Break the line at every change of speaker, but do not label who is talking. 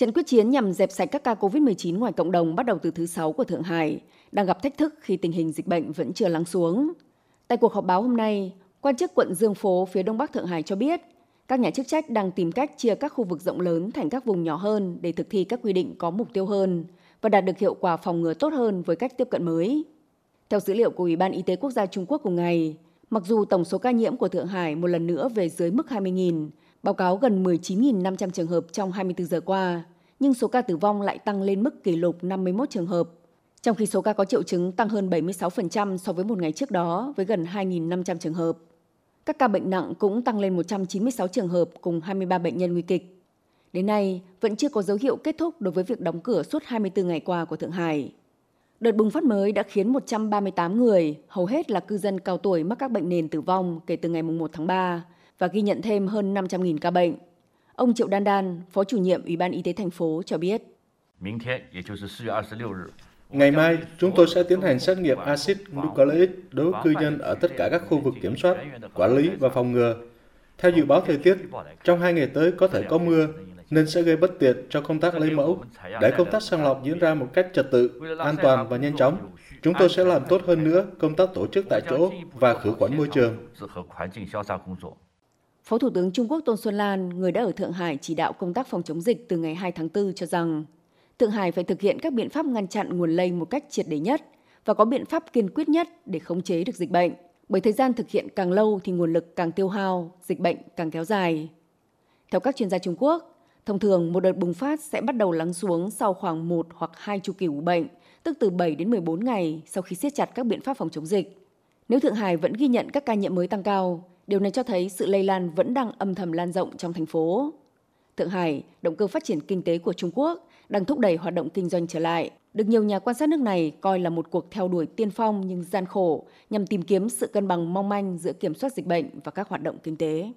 Trận quyết chiến nhằm dẹp sạch các ca COVID-19 ngoài cộng đồng bắt đầu từ thứ Sáu của Thượng Hải, đang gặp thách thức khi tình hình dịch bệnh vẫn chưa lắng xuống. Tại cuộc họp báo hôm nay, quan chức quận Dương Phố phía đông bắc Thượng Hải cho biết, các nhà chức trách đang tìm cách chia các khu vực rộng lớn thành các vùng nhỏ hơn để thực thi các quy định có mục tiêu hơn và đạt được hiệu quả phòng ngừa tốt hơn với cách tiếp cận mới. Theo dữ liệu của Ủy ban Y tế Quốc gia Trung Quốc cùng ngày, mặc dù tổng số ca nhiễm của Thượng Hải một lần nữa về dưới mức 20.000, báo cáo gần 19.500 trường hợp trong 24 giờ qua, nhưng số ca tử vong lại tăng lên mức kỷ lục 51 trường hợp, trong khi số ca có triệu chứng tăng hơn 76% so với một ngày trước đó với gần 2.500 trường hợp. Các ca bệnh nặng cũng tăng lên 196 trường hợp cùng 23 bệnh nhân nguy kịch. Đến nay, vẫn chưa có dấu hiệu kết thúc đối với việc đóng cửa suốt 24 ngày qua của Thượng Hải. Đợt bùng phát mới đã khiến 138 người, hầu hết là cư dân cao tuổi mắc các bệnh nền tử vong kể từ ngày 1 tháng 3 và ghi nhận thêm hơn 500.000 ca bệnh. Ông Triệu Đan Đan, Phó chủ nhiệm Ủy ban Y tế thành phố cho biết.
Ngày mai, chúng tôi sẽ tiến hành xét nghiệm axit nucleic đối với cư dân ở tất cả các khu vực kiểm soát, quản lý và phòng ngừa. Theo dự báo thời tiết, trong hai ngày tới có thể có mưa, nên sẽ gây bất tiện cho công tác lấy mẫu. Để công tác sàng lọc diễn ra một cách trật tự, an toàn và nhanh chóng, chúng tôi sẽ làm tốt hơn nữa công tác tổ chức tại chỗ và khử khuẩn môi trường.
Phó Thủ tướng Trung Quốc Tôn Xuân Lan, người đã ở Thượng Hải chỉ đạo công tác phòng chống dịch từ ngày 2 tháng 4 cho rằng Thượng Hải phải thực hiện các biện pháp ngăn chặn nguồn lây một cách triệt để nhất và có biện pháp kiên quyết nhất để khống chế được dịch bệnh. Bởi thời gian thực hiện càng lâu thì nguồn lực càng tiêu hao, dịch bệnh càng kéo dài. Theo các chuyên gia Trung Quốc, thông thường một đợt bùng phát sẽ bắt đầu lắng xuống sau khoảng 1 hoặc 2 chu kỳ ủ bệnh, tức từ 7 đến 14 ngày sau khi siết chặt các biện pháp phòng chống dịch. Nếu Thượng Hải vẫn ghi nhận các ca nhiễm mới tăng cao, điều này cho thấy sự lây lan vẫn đang âm thầm lan rộng trong thành phố. Thượng Hải, động cơ phát triển kinh tế của Trung Quốc, đang thúc đẩy hoạt động kinh doanh trở lại, được nhiều nhà quan sát nước này coi là một cuộc theo đuổi tiên phong nhưng gian khổ nhằm tìm kiếm sự cân bằng mong manh giữa kiểm soát dịch bệnh và các hoạt động kinh tế.